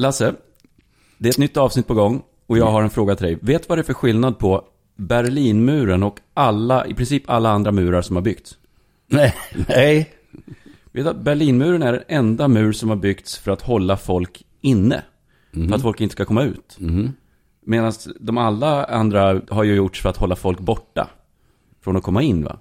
Lasse, det är ett nytt avsnitt på gång och jag har en fråga till dig. Vet vad det är för skillnad på Berlinmuren och alla, i princip alla andra murar som har byggts? Nej, nej. Vet du att Berlinmuren är den enda mur som har byggts för att hålla folk inne. För att folk inte ska komma ut. Medan de alla andra har ju gjorts för att hålla folk borta. Från att komma in va?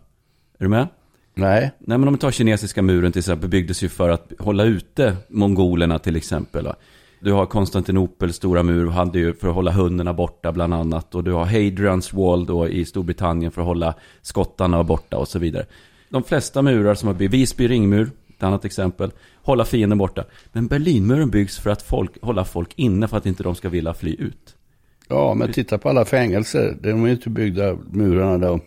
Är du med? Nej. Nej men om vi tar kinesiska muren till exempel byggdes ju för att hålla ute mongolerna till exempel. Va? Du har Konstantinopels stora mur, hade ju för att hålla hundarna borta bland annat. Och du har Hadrians wall då i Storbritannien för att hålla skottarna borta och så vidare. De flesta murar som har byggts, Visby ringmur, ett annat exempel, hålla fienden borta. Men Berlinmuren byggs för att folk, hålla folk inne för att inte de ska vilja fly ut. Ja, men titta på alla fängelser. De är inte byggda, murarna där,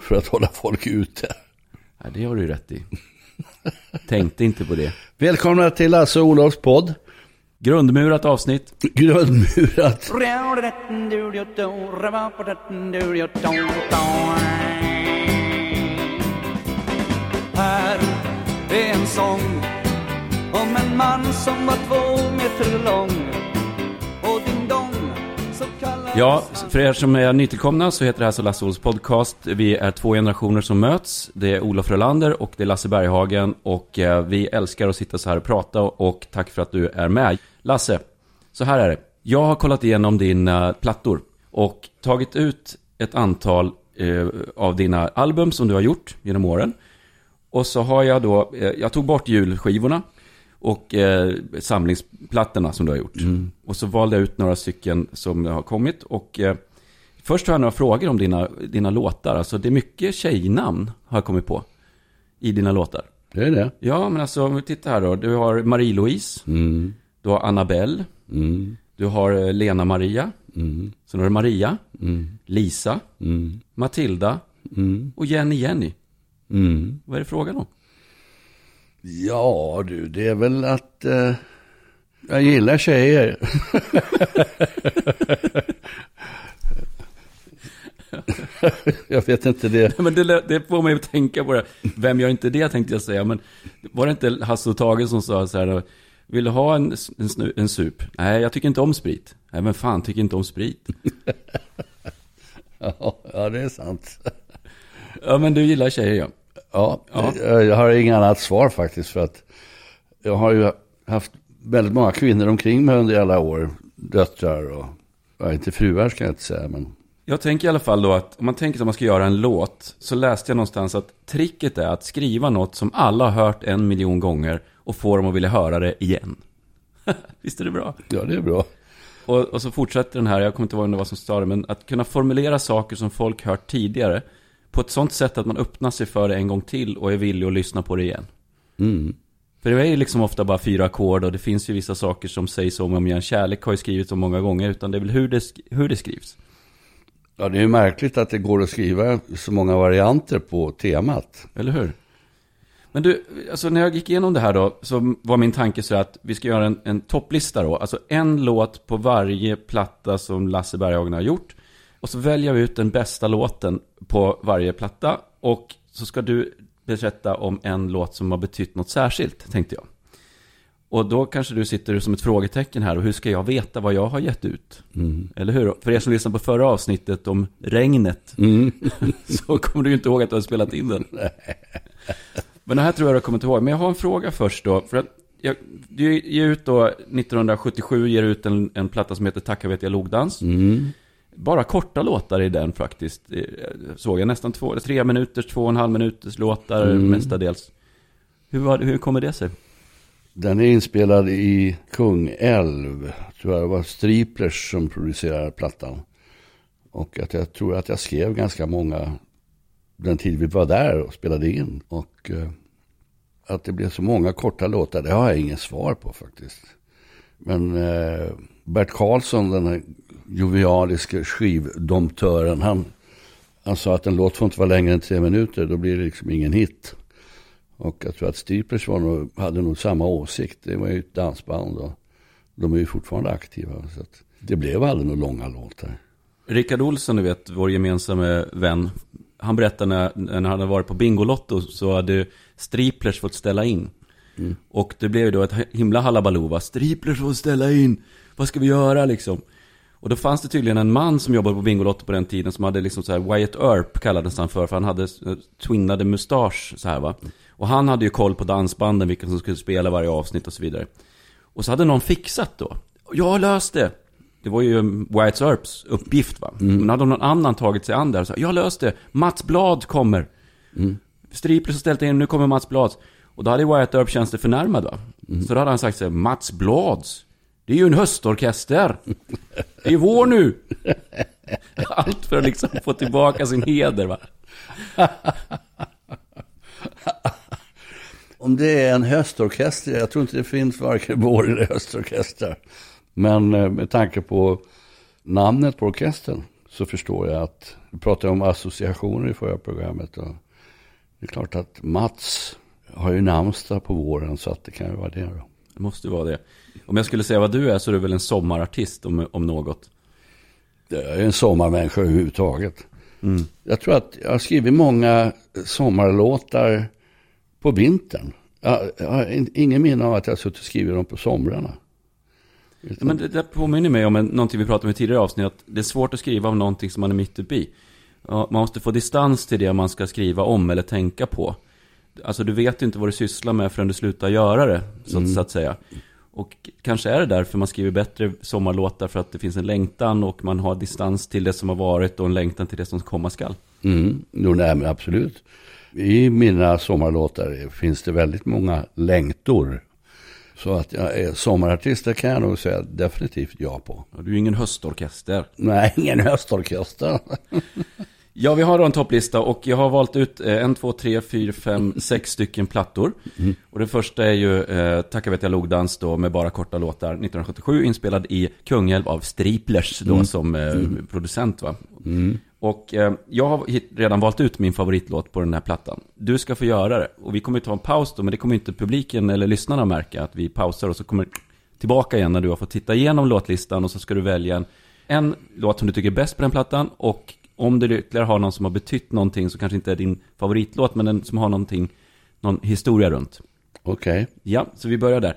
för att hålla folk ute. Nej, det har du ju rätt i. Tänkte inte på det. Välkomna till Lasse Olofs podd. Grundmurat avsnitt. Grundmurat. Här är en sång om en man som var två meter lång Ja, för er som är nytillkomna så heter det här så Lasse Ols podcast. Vi är två generationer som möts. Det är Olof Rölander och det är Lasse Berghagen. Och eh, vi älskar att sitta så här och prata och tack för att du är med. Lasse, så här är det. Jag har kollat igenom dina eh, plattor och tagit ut ett antal eh, av dina album som du har gjort genom åren. Och så har jag då, jag tog bort julskivorna och eh, samlingsplattorna som du har gjort. Och så valde jag ut några stycken som har kommit. Och eh, först har jag några frågor om dina, dina låtar. Alltså det är mycket tjejnamn har jag kommit på i dina låtar. Det är det. Ja, men alltså om vi tittar här då. Du har Marie-Louise, Mm. du har Annabelle, Mm. du har eh, Lena-Maria, Mm. sen har du Maria, Mm. Lisa, Mm. Matilda Mm. och Jenny-Jenny. Mm. Vad är det frågan om? Ja, du, det är väl att eh, jag gillar tjejer. jag vet inte det. Men det, det får mig att tänka på det. Vem gör inte det tänkte jag säga. Men var det inte Hasse och Tage som sa så här. Vill du ha en, en, snu- en sup? Nej, jag tycker inte om sprit. Nej, men fan tycker inte om sprit. Ja, ja, det är sant. Ja, men du gillar tjejer ja. Ja, Ja. Jag, har inget annat svar faktiskt. För att jag har ju haft väldigt många kvinnor omkring mig under alla år. Döttrar och, ja, inte fruar ska jag inte säga. Men Jag tänker i alla fall då att om man tänker att man ska göra en låt. Så läste jag någonstans att tricket är att skriva något som alla har hört en miljon gånger. Och få dem att vilja höra det igen. Visst är det bra? ja, det är bra. Och, och så fortsätter den här, jag kommer inte ihåg var som det, men att kunna formulera saker som folk hört tidigare på ett sånt sätt att man öppnar sig för det en gång till och är villig att lyssna på det igen. Mm. För det är ju liksom ofta bara fyra ackord och det finns ju vissa saker som sägs om och om igen. Kärlek har ju skrivits om många gånger, utan det är väl hur det, hur det skrivs. Ja, det är ju märkligt att det går att skriva så många varianter på temat. Eller hur? Men du, alltså när jag gick igenom det här då, så var min tanke så att vi ska göra en, en topplista då. Alltså en låt på varje platta som Lasse Berghagen har gjort. Och så väljer vi ut den bästa låten på varje platta. Och så ska du berätta om en låt som har betytt något särskilt, tänkte jag. Och då kanske du sitter som ett frågetecken här. Och hur ska jag veta vad jag har gett ut? Eller hur? För er som lyssnade på förra avsnittet om regnet. så kommer du ju inte ihåg att du har spelat in den. Men det här tror jag du har kommit ihåg. Men jag har en fråga först då. För att jag, du ger ut då, 1977 ger ut en, en platta som heter Tacka vet jag logdans. Bara korta låtar i den faktiskt. eh, Såg jag nästan två, tre minuters, två och en halv minuters låtar mestadels. Hur, var, hur kommer det sig? Den är inspelad i Kungälv. Tror jag det var Striplers som producerade plattan. Och att jag tror att jag skrev ganska många den tid vi var där och spelade in. Och eh, att det blev så många korta låtar, det har jag ingen svar på faktiskt. Men eh, Bert Karlsson, den här jovialiske skivdomptören, han, han sa att en låt får inte vara längre än tre minuter, då blir det liksom ingen hit. Och jag tror att Striplers var nog, hade nog samma åsikt. Det var ju ett dansband och de är ju fortfarande aktiva. Så det blev aldrig några långa låtar. Rickard Olsson, du vet, vår gemensamma vän. Han berättade när, när han hade varit på Bingolotto så hade Striplers fått ställa in. Och det blev ju då ett himla halabaloo, va? Stripler får ställa in, vad ska vi göra liksom? Och då fanns det tydligen en man som jobbade på Bingolotto på den tiden som hade liksom så här, Wyatt Earp kallades han för, för han hade eh, twinnade mustasch så här va. Och han hade ju koll på dansbanden, vilka som skulle spela varje avsnitt och så vidare. Och så hade någon fixat då. Jag har löst det. Det var ju Wyatt Earps uppgift va. Men hade någon annan tagit sig an där och sagt, jag har löst det. Mats Blad kommer. Striplers har ställt in, nu kommer Mats Blads. Och då hade Wyatt Earp känt sig förnärmad va. Så då hade han sagt så här, Mats Blads. Det är ju en höstorkester. Det är vår nu. Allt för att liksom få tillbaka sin heder va. Om det är en höstorkester, jag tror inte det finns varken vår eller höstorkester. Men eh, med tanke på namnet på orkestern så förstår jag att, vi pratade om associationer i förra programmet. Och det är klart att Mats har ju namnsdag på våren så att det kan ju vara det då. Det måste vara det. Om jag skulle säga vad du är så är du väl en sommarartist om, om något. Jag är en sommarmänniska överhuvudtaget. Jag tror att jag har skrivit många sommarlåtar på vintern. Jag, jag har in- ingen minne av att jag har suttit och skrivit dem på somrarna. Men det, det påminner mig om en, någonting vi pratade om i tidigare avsnitt. Att det är svårt att skriva om någonting som man är mitt uppe i. Man måste få distans till det man ska skriva om eller tänka på. Alltså du vet ju inte vad du sysslar med förrän du slutar göra det, så, så att säga. Och kanske är det därför man skriver bättre sommarlåtar för att det finns en längtan och man har distans till det som har varit och en längtan till det som komma skall. Mm, jo, nej, men absolut. I mina sommarlåtar finns det väldigt många längtor. Så att jag är sommarartist, det kan jag nog säga definitivt ja på. Och du är ingen höstorkester. Nej, ingen höstorkester. Ja, vi har då en topplista och jag har valt ut eh, en, två, tre, fyra, fem, sex stycken plattor. Och den första är ju eh, Tacka vet jag logdans då med bara korta låtar 1977 inspelad i Kungälv av Striplers då som eh, producent va. Och eh, jag har redan valt ut min favoritlåt på den här plattan. Du ska få göra det. Och vi kommer ta en paus då, men det kommer inte publiken eller lyssnarna märka att vi pausar och så kommer tillbaka igen när du har fått titta igenom låtlistan och så ska du välja en, en låt som du tycker är bäst på den plattan och om du ytterligare har någon som har betytt någonting som kanske inte är din favoritlåt men den som har någonting, någon historia runt. Okej. Ja, så vi börjar där.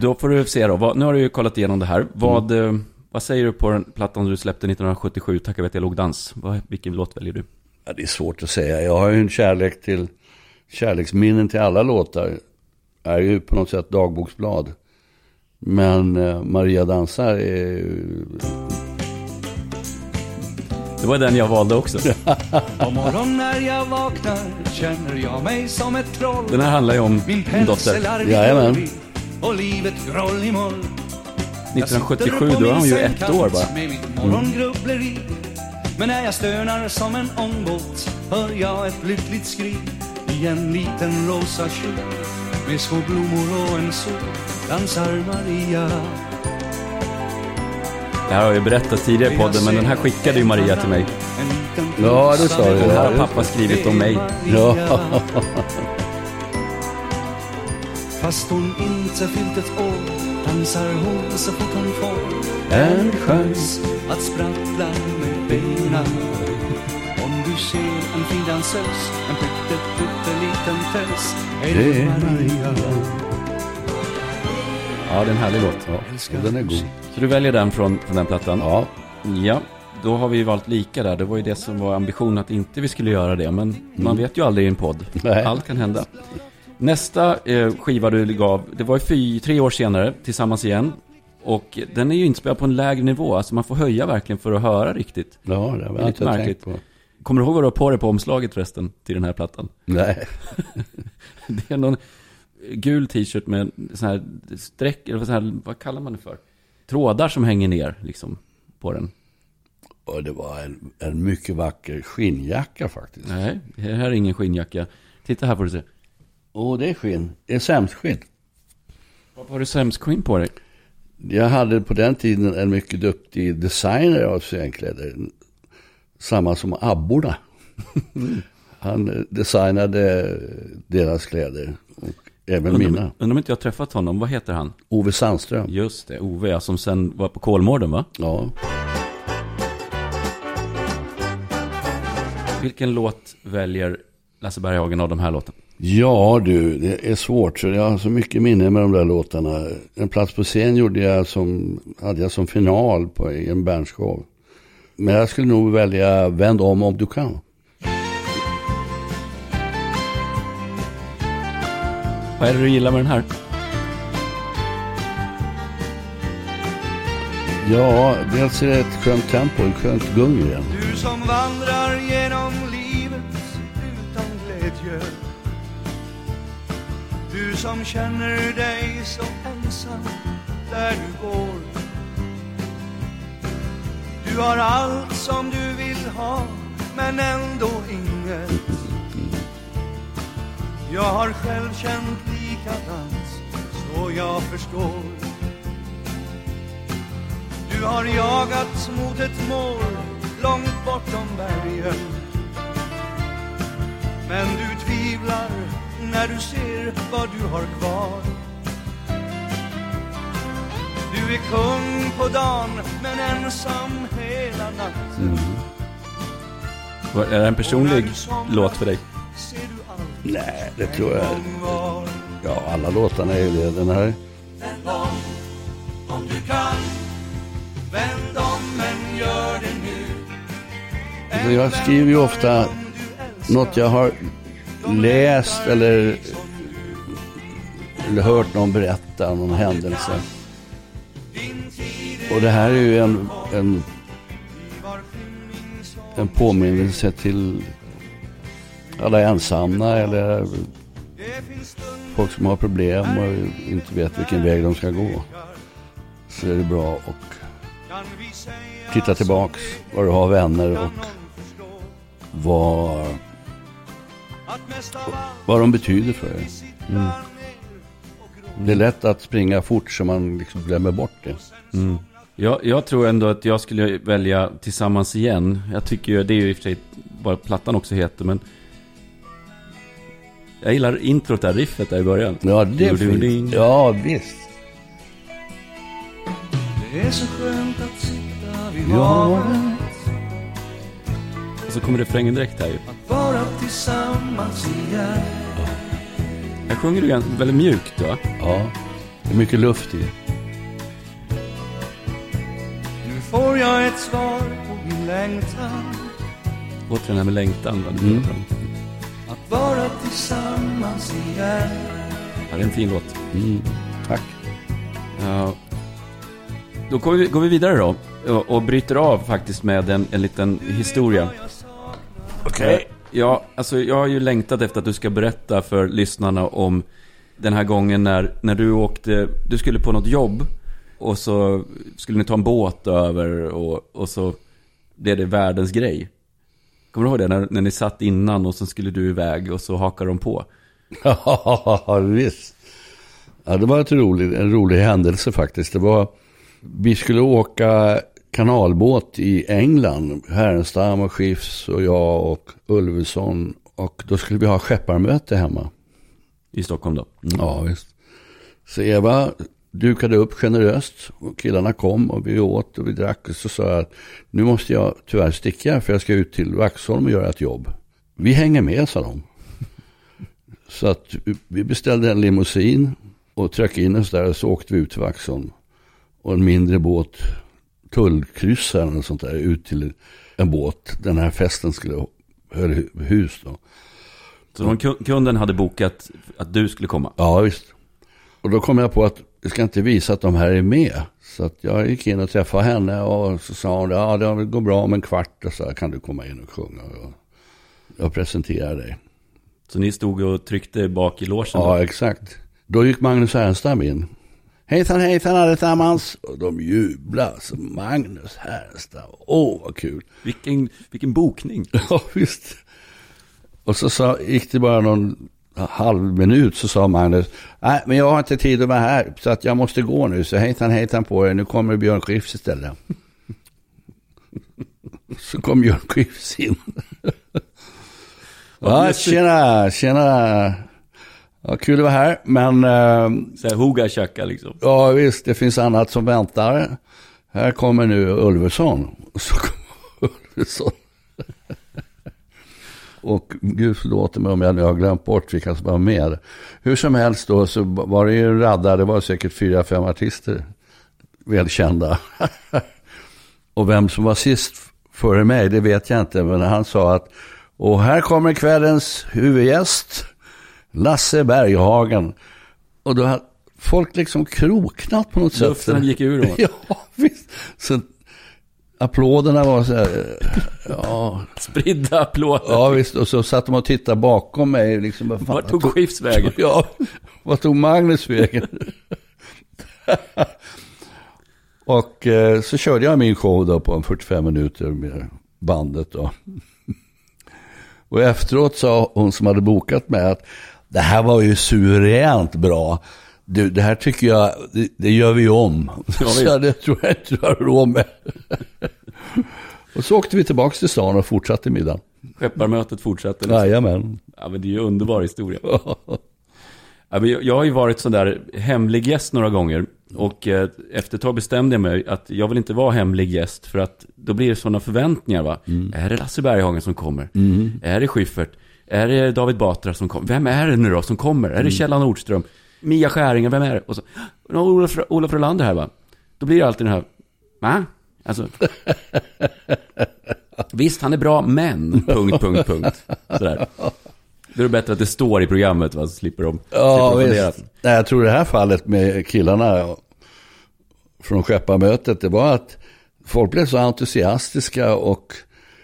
Då får du se då, nu har du ju kollat igenom det här. Vad, eh, vad säger du på den plattan du släppte 1977, Tacka vet jag låg dans? Vilken låt väljer du? Ja, det är svårt att säga. Jag har ju en kärlek till, kärleksminnen till alla låtar. Jag är ju på något sätt dagboksblad. Men eh, Maria dansar är. Det var den jag valde också. På morgon när jag vaknar känner jag mig som ett troll Den här handlar ju om Min dotter. Jajamän. och livet groll i moll 1977, då var hon ju ett år bara. Med mitt morgongrubbleri Men när jag stönar som en ångbåt Hör jag ett lyckligt skri I en liten rosa kjol Med små blommor och en sol Dansar Maria Det här har jag berättat tidigare i podden, men den här skickade ju Maria till mig. Ja, det sa du. Den här har pappa skrivit om mig. Ja. Fast hon inte fyllt ett år Dansar hon så fort hon får En chans. att sprattla med benen Om du ser en fin dansös En pytteliten tös Är Det Maria Ja, det är en härlig låt. Ja, den är god. Så du väljer den från, från den plattan? Ja, Ja, då har vi valt lika där. Det var ju det som var ambitionen att inte vi skulle göra det. Men man vet ju aldrig i en podd. Nej. Allt kan hända. Nästa eh, skiva du gav, det var ju fy, tre år senare, tillsammans igen. Och den är ju inspelad på en lägre nivå. Alltså man får höja verkligen för att höra riktigt. ja det har jag inte märkligt. tänkt på. Kommer du ihåg vad du har på dig på omslaget förresten till den här plattan? Nej. Det är någon gul t-shirt med sån här streck, eller vad, så här, vad kallar man det för? Trådar som hänger ner liksom på den. Och det var en, en mycket vacker skinnjacka faktiskt. Nej, det här är ingen skinnjacka. Titta här får du se. Åh, det är skinn. Det är sämskskinn. Vad har du sämskskinn på dig? Jag hade på den tiden en mycket duktig designer av scenkläder. Samma som abborna. Han designade deras kläder. Och även Undrar, mina. undrar om inte jag har träffat honom. Vad heter han? Ove Sandström. Just det, Ove, ja, som sen var på Kolmården va? Ja. Vilken låt väljer Lasse Berghagen av de här låtarna? Ja du, det är svårt. För jag har så mycket minne med de där låtarna. En plats på scen gjorde jag som, hade jag som final på en bandshow. Men jag skulle nog välja Vänd om om du kan. Vad är det du gillar med den här? Ja, dels är det ett skönt tempo, ett skönt gung i den. Du som vandrar genom livet utan glädje Du som känner dig så ensam där du går Du har allt som du vill ha men ändå inget Jag har själv känt likadant så jag förstår. Du har jagat mot ett mål långt bortom bergen. Men du tvivlar när du ser vad du har kvar. Du är kung på dagen men ensam hela natten. Vad- Är det en personlig låt för dig? Nej, det tror jag. Ja, alla låtarna är ju det. Den här. Vänd om, om du kan Vänd om, men gör det nu Alltså, jag skriver ju ofta något jag har läst eller, eller hört någon berätta om någon händelse. Och det här är ju en, en, en påminnelse till alla ensamma eller folk som har problem och inte vet vilken väg de ska gå. Så är det bra att titta tillbaks var du har vänner och vad, vad de betyder för dig. Det är lätt att springa fort så man liksom glömmer bort det. Jag, jag tror ändå att jag skulle välja Tillsammans igen. Jag tycker ju, det är ju i och för sig vad plattan också heter, men jag gillar introt där, riffet där i början. Ja, det är fint. Ja, visst. Det är så skönt att sitta vid Ja. havet Och så kommer refrängen direkt här ju. Att vara tillsammans igen Här sjunger du ganska, väldigt mjukt va? Ja, det är mycket luft i. Nu får jag ett svar på min längtan Återigen det här med längtan. Va? Du Mm. Vara tillsammans igen Ja, det är en fin låt. Mm. Tack. Ja. Då går vi, går vi vidare då. Och, och bryter av faktiskt med en, en liten historia. Okej. Ja, alltså jag har ju längtat efter att du ska berätta för lyssnarna om den här gången när, när du åkte, du skulle på något jobb och så skulle ni ta en båt över och, och så blev det världens grej. Kommer du ihåg det? När, när ni satt innan och så skulle du iväg och så hakade de på. Ja, visst. Ja, det var ett rolig, en rolig händelse faktiskt. Det var, vi skulle åka kanalbåt i England. Härenstam och Schiffs och jag och Ulveson. Och då skulle vi ha skepparmöte hemma. I Stockholm då. Ja, visst. Så Eva dukade upp generöst och killarna kom och vi åt och vi drack. Och så sa jag att nu måste jag tyvärr sticka för jag ska ut till Vaxholm och göra ett jobb. Vi hänger med, sa de. Så att vi beställde en limousin och tryckte in oss där och så åkte vi ut till Vaxholm. Och en mindre båt, tullkryssaren och sånt där, ut till en båt. Den här festen skulle hu- hus då. Så de, ku- kunden hade bokat att du skulle komma. Ja, visst. Och då kom jag på att jag ska inte visa att de här är med. Så att jag gick in och träffade henne och så sa hon, ja det går bra om en kvart och så här, kan du komma in och sjunga. Och jag presenterar dig. Så ni stod och tryckte bak i logen Ja, då? exakt. Då gick Magnus Härenstam in. Hejsan hejsan allesammans. Och de jublade. Så Magnus Härenstam, åh vad kul. Vilken, vilken bokning. Ja, visst. Och så sa, gick det bara någon halv minut så sa Magnus, nej men jag har inte tid att vara här så att jag måste gå nu så hejsan hejsan på er, nu kommer Björn Skifs istället. så kom Björn Skifs in. ja, tjena, tjena. Ja, kul att vara här, men eh, Så här hoga liksom. ja visst, det finns annat som väntar. Här kommer nu Ulveson. Och så kommer Ulveson. Och gud förlåter mig om jag nu har glömt bort vilka som var med. Hur som helst då så var det ju radda, det var säkert fyra, fem artister. Välkända. och vem som var sist före mig, det vet jag inte. Men han sa att, och här kommer kvällens huvudgäst, Lasse Berghagen. Och då har folk liksom kroknat på något sätt. Luften gick ur dem. ja, visst. Så applåderna var så här, ja. Spridda applåder. Ja, visst. Och så satt de och tittade bakom mig. Liksom, vad fan- Vart tog Skifs vägen? Ja, vad tog Magnus vägen? och eh, så körde jag min show då på en 45 minuter med bandet då. och efteråt sa hon som hade bokat mig att det här var ju suveränt bra. Du, det här tycker jag, det, det gör vi om. Ja, så det tror jag inte du har råd med. och så åkte vi tillbaka till stan och fortsatte middagen. Skepparmötet fortsatte. Liksom. Jajamän. Ja, men det är ju en underbar historia. Ja, men jag, jag har ju varit sån där hemlig gäst några gånger. Och eh, efter ett tag bestämde jag mig att jag vill inte vara hemlig gäst. För att då blir det sådana förväntningar va. Är det Lasse Berghagen som kommer? Är det Schyffert? Är det David Batra som kommer? Vem är det nu då som kommer? Är det Kjell Nordström? Mia Skäringer, vem är det? Och så, "Ja, Olof, Olof Rolander här va. Då blir det alltid den här, va? Alltså. Visst, han är bra, men... Punkt, punkt, punkt. Sådär. Då är det bättre att det står i programmet, va? Så slipper de, Ja, slipper de visst. Nej, jag tror det här fallet med killarna från skepparmötet, det var att folk blev så entusiastiska och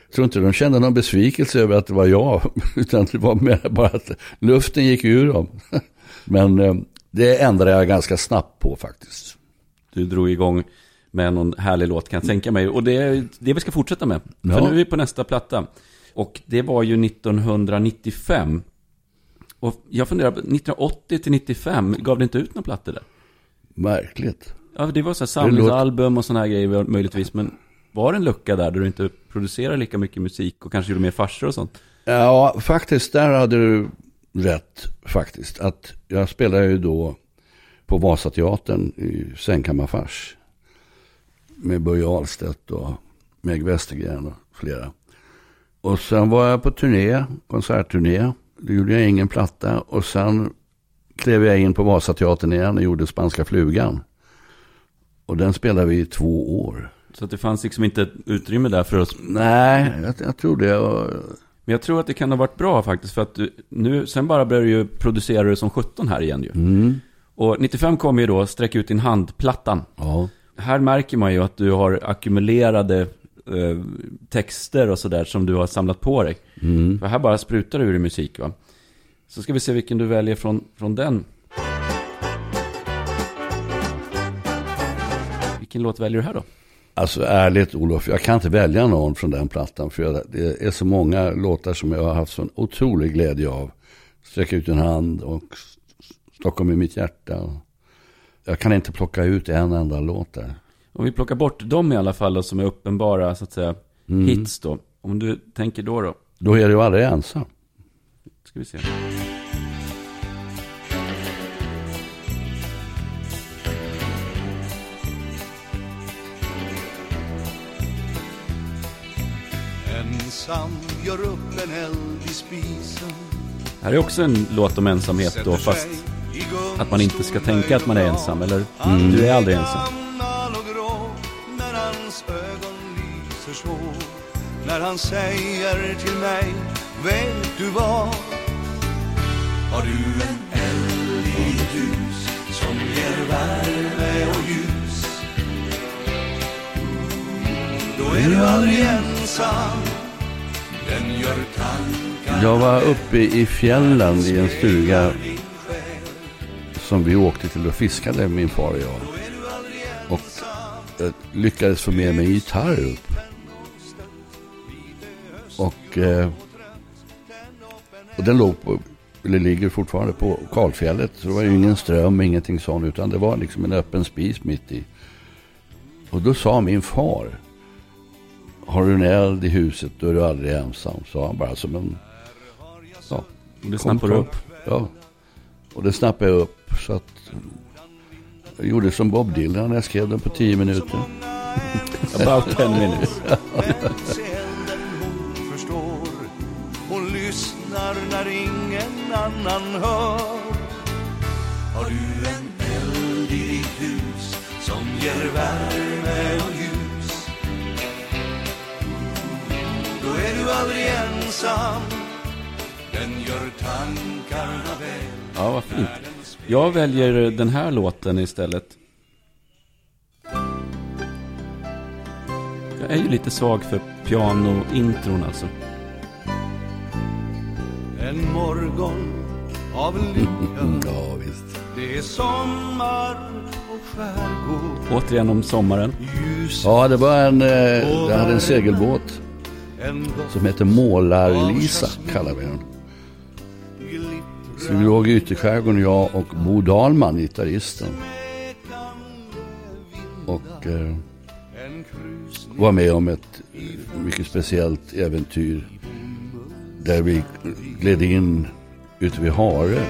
jag tror inte de kände någon besvikelse över att det var jag, utan det var mer bara att luften gick ur dem. Men eh, det ändrade jag ganska snabbt på faktiskt. Du drog igång med någon härlig låt kan jag tänka mig. Och det är det vi ska fortsätta med. För Ja. nu är vi på nästa platta. Och det var ju 1995. Och jag funderar, på 1980 till 95, gav det inte ut några plattor där? Märkligt. Ja, det var så här samlingsalbum och sådana här grejer möjligtvis. Men var det en lucka där, där du inte producerade lika mycket musik och kanske gjorde mer farsor och sånt? Ja, faktiskt, där hade du rätt faktiskt. Att jag spelade ju då på Vasateatern i Sängkammarfars. Med Börje Ahlstedt och Meg Westergren och flera. Och sen var jag på turné, konsertturné. Då gjorde jag ingen platta. Och sen klev jag in på Vasateatern igen och gjorde Spanska flugan. Och den spelade vi i två år. Så det fanns liksom inte utrymme där för oss. Nej, jag, jag tror det. Och, Men jag tror att det kan ha varit bra faktiskt. För att du, nu, sen bara började du ju producera det som 17 här igen ju. mm, Och 95 kom ju då, sträck ut din hand-plattan. ja. Här märker man ju att du har ackumulerade eh, texter och sådär som du har samlat på dig. Mm. För här bara sprutar du ur i musik va. Så ska vi se vilken du väljer från, från den. Vilken låt väljer du här då? Alltså ärligt Olof, jag kan inte välja någon från den plattan. För jag, det är så många låtar som jag har haft sån otrolig glädje av. Sträcka ut en hand och Stockholm i mitt hjärta. Jag kan inte plocka ut en enda låt där. Om vi plockar bort dem i alla fall då, som är uppenbara så att säga Mm. hits då. Om du tänker då då. Då är du aldrig ensam. Ska vi se. Ensam gör upp en eld i spisen. Här är också en låt om ensamhet då, fast att man inte ska tänka att man är ensam. Eller? du är aldrig ensam. När han säger till mig Vet du vad? Har du en eld i ditt hus Som ger värme och ljus? Då är du aldrig ensam jag var uppe i fjällen i en stuga som vi åkte till och fiskade, min far och jag. Och jag lyckades få med mig en gitarr upp. Och, eh, och den låg på, eller ligger fortfarande på kalfjället. Så det var ju ingen ström, ingenting sånt, utan det var liksom en öppen spis mitt i. Och då sa min far, har du en eld i huset då är du aldrig ensam. Sa han bara som en Ja, Det snappar du upp. Ja, och det snappade jag upp så att jag gjorde som Bob Dylan, jag skrev den på tio minuter. About 10 minutes. hon förstår Hon lyssnar annan hör. Har du en eld i ditt hus som ger värme och ljus? Då är du aldrig ensam, Ja, vad fint. Jag väljer den här låten istället. Jag är ju lite svag för piano-intron alltså. En morgon av lycka, Ja, visst. det är sommar och skärgård. Återigen om sommaren. Ja, det var en, eh, jag hade en segelbåt som heter Målar-Lisa, kallar vi den. Så vi låg i ytterskärgården, jag och Bo Dahlman, gitarristen. Och eh, var med om ett mycket speciellt äventyr. Där vi gled in ute vid Hare.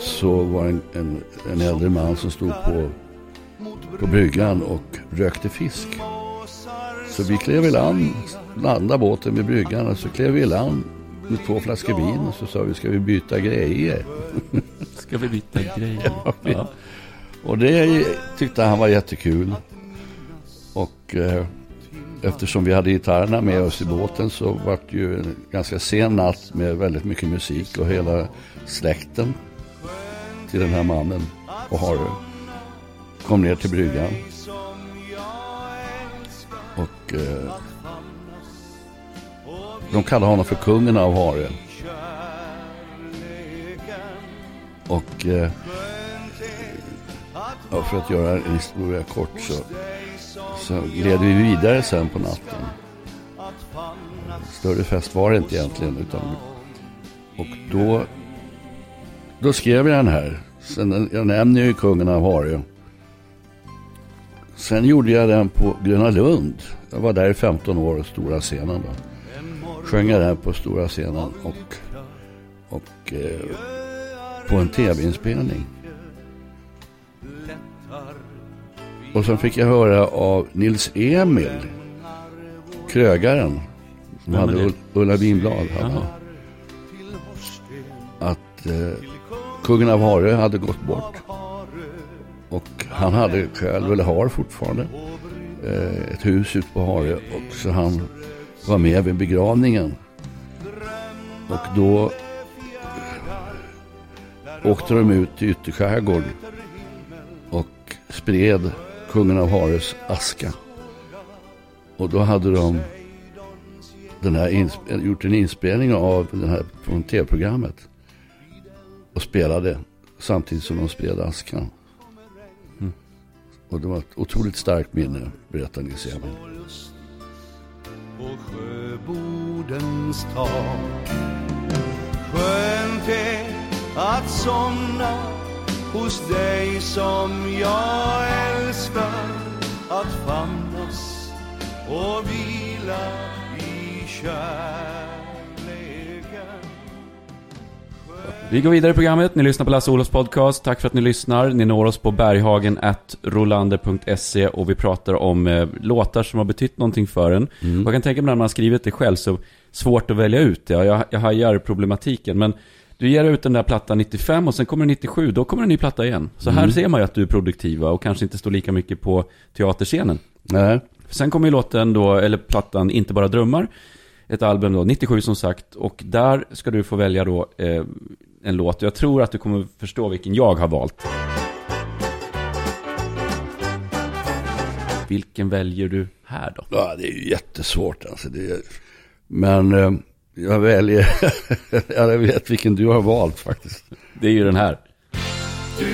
Så var en, en, en äldre man som stod på, på bryggan och rökte fisk. Så vi klev i land, landade båten vid bryggan och så klev vi i land med två flaskor vin och så sa vi, ska vi byta grejer? Ska vi byta grejer? Ja. Och det tyckte han var jättekul. Och eh, eftersom vi hade gitarrerna med oss i båten så var det ju en ganska sen natt med väldigt mycket musik och hela släkten till den här mannen och Harry kom ner till bryggan. Och eh, de kallade honom för kungen av Harö. Och eh, ja, för att göra en historia kort så, så gled vi vidare sen på natten. Större fest var det inte egentligen. Utan, och då, då skrev jag den här. Sen, jag nämner ju kungen av Harö. Sen gjorde jag den på Gröna Lund. Jag var där i 15 år och stora scenen då. Sjöng jag den på stora scenen och, och eh, på en tv-inspelning. Och sen fick jag höra av Nils Emil, krögaren, som hade? Ull- Ulla Vinblad. hade. Att eh, kungen av Harö hade gått bort. Och han hade själv, eller har fortfarande, eh, ett hus ute på Harö. Och så han var med vid begravningen. Och då åkte de ut till ytterskärgården och spred kungen av Hares aska. Och då hade de den här gjort en inspelning av den här från tv-programmet. Och spelade samtidigt som de spred askan. Och det var ett otroligt starkt minne, berättar Nils Emil på sjöbodens tak. Skönt är att somna hos dig som jag älskar. Att famnas och vila i kärlek Vi går vidare i programmet. Ni lyssnar på Lasse Olofs podcast. Tack för att ni lyssnar. Ni når oss på berghagen.rolander.se och vi pratar om eh, låtar som har betytt någonting för en. Mm. Jag kan tänka mig när man har skrivit det själv så svårt att välja ut det. Ja, jag, jag hajar problematiken. Men du ger ut den där plattan 95 och sen kommer 97, då kommer en ny platta igen. Så här Mm. ser man ju att du är produktiva och kanske inte står lika mycket på teaterscenen. Nej, Sen kommer ju låten då, eller plattan Inte bara drömmar. Ett album då, 97 som sagt. Och där ska du få välja då eh, en låt. Jag tror att du kommer förstå vilken jag har valt. Vilken väljer du här då? ja, det är ju jättesvårt alltså. Det är... Men eh, jag väljer, jag vet vilken du har valt faktiskt. Det är ju den här. Du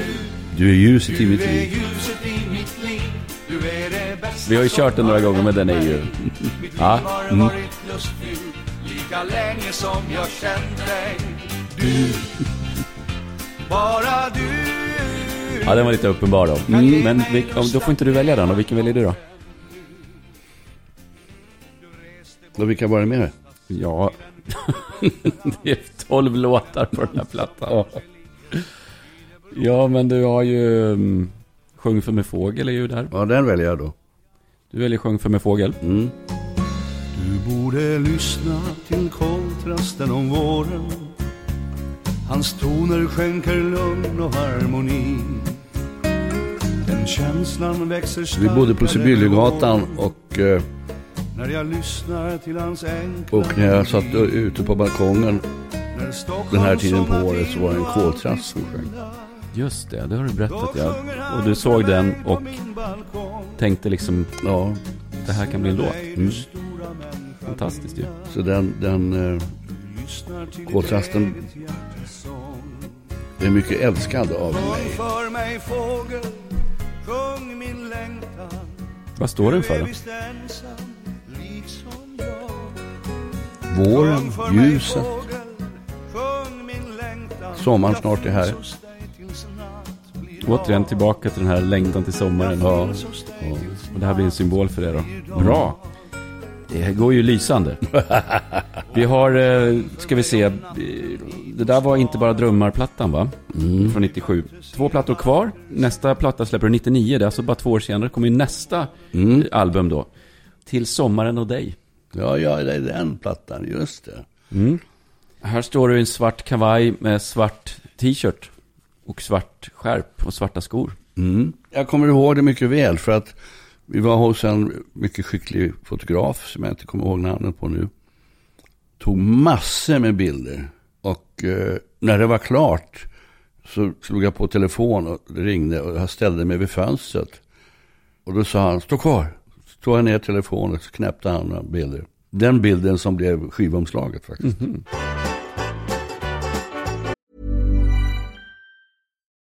Du är ljuset i mitt liv. Du är det bästa Vi har ju kört den några gånger, men den är ju... Mitt liv Ja, har mm. lika länge som jag känt dig. Du, bara du. Ja, den var lite uppenbar då. Men vil- om- då får inte du välja den. Och vilken väljer du då? Och vilka var det med? Ja, det är 12 låtar på den här plattan. Ja, men du har ju... um, Sjung för mig fågel är ju där. Ja, den väljer jag då. Du väljer Sjung för mig fågel. Mm. Du borde lyssna till kontrasten om våren Hans toner skänker lugn och harmoni Den känslan växer Vi bodde på Sibyllegatan och, eh, När jag lyssnar till hans enkla och när jag satt ute på balkongen den här tiden på året så var det en koltrast som sjöng. Just det, det har du berättat ja. Och du såg den och tänkte liksom, Ja, det här kan bli en låt. Mm. Fantastiskt ju. så den, den eh, koltrasten är mycket älskad av mig. för mig fågel Sjung min längtan Vad står den för då? Våren, ljuset, sommaren snart är här. Återigen tillbaka till den här längtan till sommaren. Ja. Och det här blir en symbol för det då. Bra. Det går ju lysande. Vi har, eh, ska vi se, eh, det där var inte bara drömmarplattan va? Från 97. Två plattor kvar. Nästa platta släpper du 99, det är alltså bara två år senare. kommer ju nästa Mm. album då. Till sommaren och dig. Ja, ja, det är den plattan, just det. Mm. Här står du i en svart kavaj med svart t-shirt. Och svart skärp och svarta skor. Mm. Jag kommer ihåg det mycket väl för att vi var hos en mycket skicklig fotograf som jag inte kommer ihåg namnet på nu. Tog massor med bilder och eh, när det var klart så slog jag på telefon och ringde och jag ställde mig vid fönstret. Och då sa han, stå kvar. Så tog jag ner telefonen och knäppte han bilder. Den bilden som blev skivomslaget faktiskt. Mhm.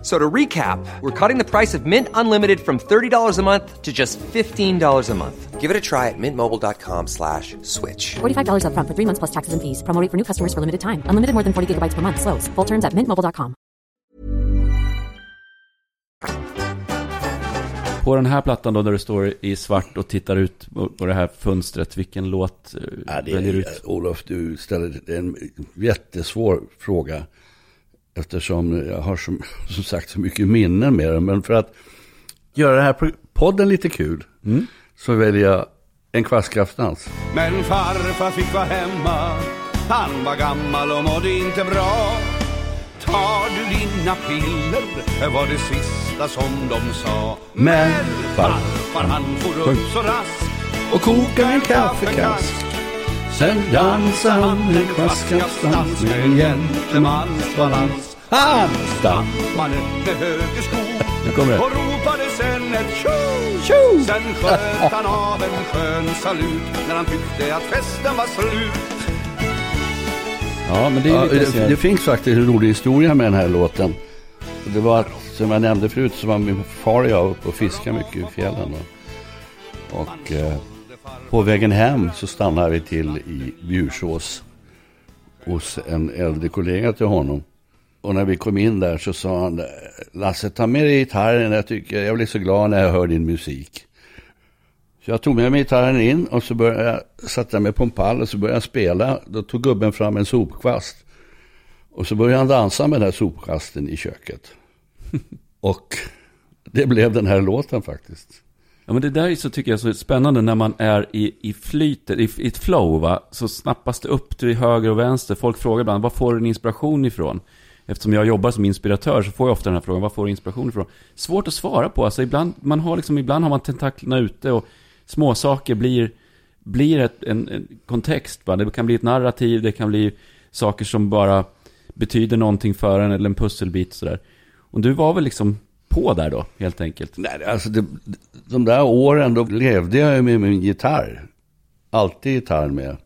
F- So to recap, we're cutting the price of Mint Unlimited from $30 a month to just $15 a month. Give it a try at mintmobile.com slash switch. $45 upfront for three months plus taxes and fees. Promo rate for new customers for limited time. Unlimited more than 40 gigabytes per month. Slows. Full terms at mintmobile.com. På den här plattan då, där du står i svart och tittar ut på på det här fönstret, vilken låt eh, Ja, det väljer du är, ut? Olof, du ställer en jättesvår fråga. Eftersom jag har som, som sagt så mycket minnen med den. Men för att göra den här podden lite kul så väljer jag en kvastkraftdans. Men farfar fick vara hemma. Han var gammal och mådde inte bra. Tar du dina piller? Var det sista som de sa. Men farfar han for upp så raskt. Och kokar en kaffekask. Sen dansar han en kvastkraftdans med en gentlemans balans. Han Stampade med höger sko Nu kommer det. och ropade sen ett tjo! Sen sköt han av en skön salut när han tyckte att festen var slut Ja, men det är Ja, det, det finns faktiskt en rolig historia med den här låten. Det var att, som jag nämnde förut, så var min far och jag uppe och fiskade mycket i fjällen. då. Och eh, på vägen hem så stannade vi till i Bjursås hos en äldre kollega till honom. Och när vi kom in där så sa han, Lasse ta med dig gitarren, jag, tycker, jag blir så glad när jag hör din musik. Så jag tog med mig gitarren in och så började jag, satte jag mig på en pall och så började jag spela. Då tog gubben fram en sopkvast. Och så började han dansa med den här sopkvasten i köket. och det blev den här låten faktiskt. Ja, men det där är så, tycker jag, så spännande när man är i, i flytet, i, i ett flow, va? Så snappas det upp till höger och vänster. Folk frågar ibland, var får du din inspiration ifrån? Eftersom jag jobbar som inspiratör så får jag ofta den här frågan, var får du inspiration ifrån? Svårt att svara på, alltså ibland, man har liksom, ibland har man tentaklerna ute och småsaker blir, blir ett, en, en kontext, va? Det kan bli ett narrativ, det kan bli saker som bara betyder någonting för en eller en pusselbit sådär. Och du var väl liksom på där då, helt enkelt? Nej, alltså det, de där åren då levde jag ju med min gitarr. Alltid gitarr med.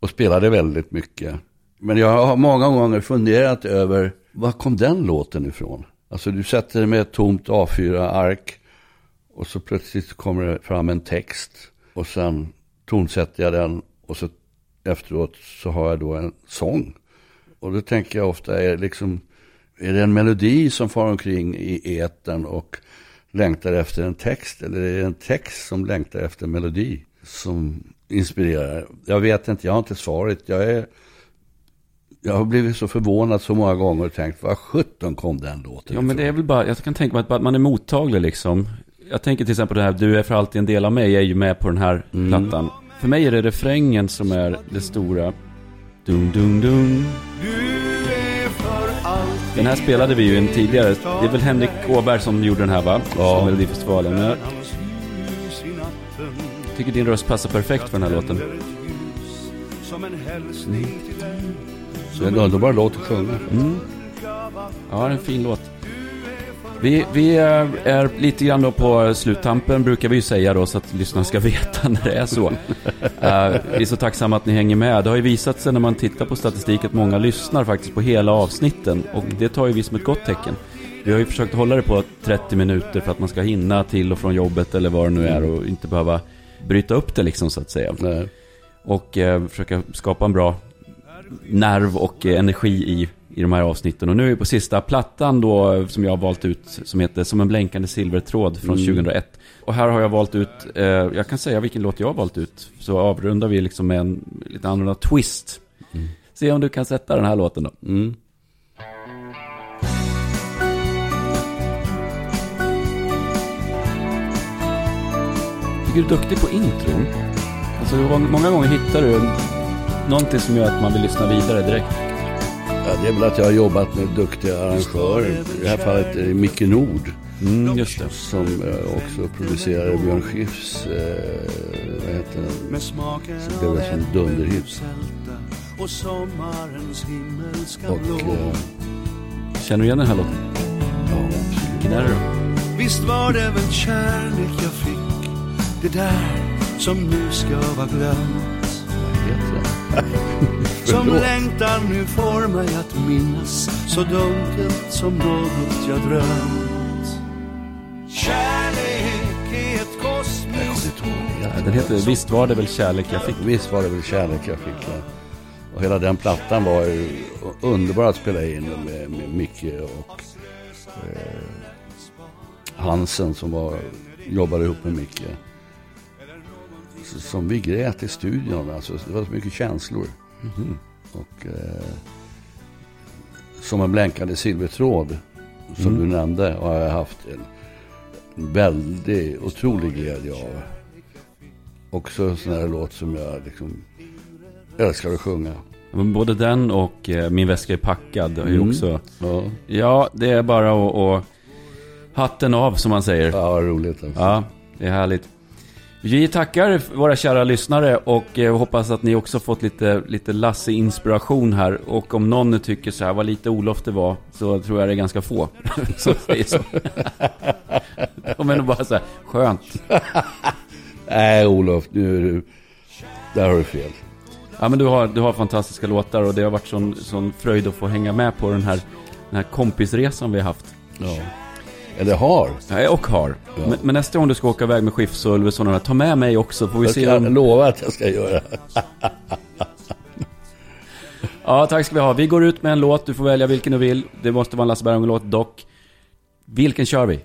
Och spelade väldigt mycket. Men jag har många gånger funderat över, var kom den låten ifrån? Alltså du sätter dig med ett tomt A4-ark och så plötsligt kommer det fram en text. Och sen tonsätter jag den och så efteråt så har jag då en sång. Och då tänker jag ofta, är, liksom, är det en melodi som far omkring i etern och längtar efter en text? Eller är det en text som längtar efter en melodi som inspirerar? Jag vet inte, jag har inte svaret. Jag är Jag har blivit så förvånad så många gånger och tänkt, vad sjutton kom den låten Ja, men det är väl bara, jag kan tänka mig att man är mottaglig liksom. Jag tänker till exempel det här, du är för alltid en del av mig, jag är ju med på den här plattan. För mig är det refrängen som är det stora. Dum, dum, dum. Den här spelade vi ju en tidigare. Det är väl Henrik Åberg som gjorde den här va? Ja. Som Melodifestivalen. Jag tycker din röst passar perfekt för den här låten. dig Det är en underbar låt att sjunga. Ja, det är en fin låt. Vi, vi är, är lite grann då på sluttampen brukar vi ju säga då så att lyssnarna ska veta när det är så. Eh, vi är så tacksamma att ni hänger med. Det har ju visat sig när man tittar på statistik att många lyssnar faktiskt på hela avsnitten och det tar ju vi som ett gott tecken. Vi har ju försökt hålla det på 30 minuter för att man ska hinna till och från jobbet eller vad det nu är och inte behöva bryta upp det liksom så att säga. Nej. Och eh, försöka skapa en bra nerv och eh, energi i, i de här avsnitten. Och nu är vi på sista plattan då som jag har valt ut som heter Som en blänkande silvertråd från 2001. Och här har jag valt ut, eh, jag kan säga vilken låt jag har valt ut. Så avrundar vi liksom med en lite annorlunda twist. Se om du kan sätta den här låten då. Mm. du är duktig på intron. Alltså, många gånger hittar du någonting som gör att man vill lyssna vidare direkt. Ja, det är väl att jag har jobbat med duktiga arrangörer. I det här fallet är det Micke Nord. Mm, just det. Som eh, också producerade Björn Skifs, eh, vad heter den? Så blev det som dunderhit. och eh, Känner du igen den här låten? ja, absolut. Då? Visst var det väl kärlek jag fick Det där som nu ska vara glömt vad heter den? Som längtan nu får mig att minnas Så dunkelt som något jag drömt Kärlek är ett kosmiskt Ja, Den heter Visst var det väl kärlek jag fick. Visst var det väl kärlek jag fick. Ja. Och hela den plattan var ju underbar att spela in med, med Micke och eh, Hansen som var, jobbade ihop med Micke. Som vi grät i studion. Alltså, det var så mycket känslor. Och eh, som en blänkande silvertråd som du nämnde har jag haft en väldigt otrolig glädje av. Också en sån här låt som jag liksom älskar att sjunga. Både den och eh, Min väska är packad är Mm. också... Ja, Ja, det är bara att... att hatten av som man säger. ja roligt alltså. Ja, det är härligt. Vi tackar våra kära lyssnare och eh, hoppas att ni också fått lite, lite Lasse-inspiration här. Och om någon tycker så här, vad lite Olof det var, så tror jag det är ganska få som säger så. De är nog bara så här, skönt. Nej Olof, nu är du... Där har du fel. Ja, men du har, du har fantastiska låtar och det har varit sån, sån fröjd att få hänga med på den här, den här kompisresan vi har haft. Ja. Eller har. Ja, och har. Men, men nästa gång du ska åka iväg med Skifs och här, ta med mig också, får vi Jag se ska om... lova att jag ska göra. Ja, tack ska vi ha. Vi går ut med en låt. Du får välja vilken du vill. Det måste vara en Lasse Berghagen-låt dock. Vilken kör vi?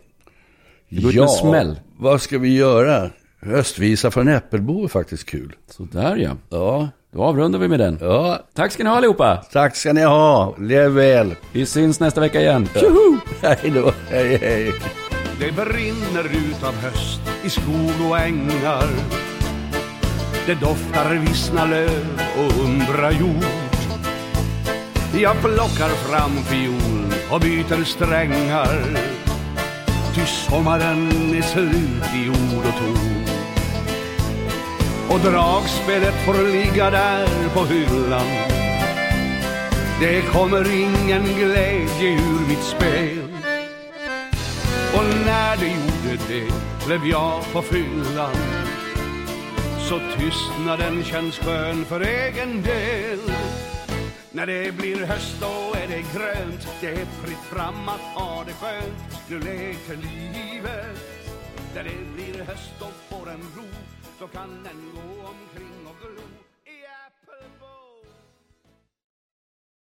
Det går ut med smäll. vad ska vi göra? Höstvisa från Äppelbo är faktiskt kul. Sådär ja. Ja, Då avrundar vi med den. ja. Tack ska ni ha allihopa. Tack ska ni ha. Lev väl. Vi syns nästa vecka igen. Hej då. Hej, hej. Det brinner utav höst i skog och ängar Det doftar vissna löv och undra jord Jag plockar fram fiol och byter strängar Ty sommaren är slut i ord och ton och dragspelet får ligga där på hyllan. Det kommer ingen glädje ur mitt spel. Och när det gjorde det blev jag på fyllan. Så tystnaden känns skön för egen del. När det blir höst då är det grönt. Det är fritt fram att ha det skönt. Nu leker livet. När det blir höst då får en ro då kan den gå omkring.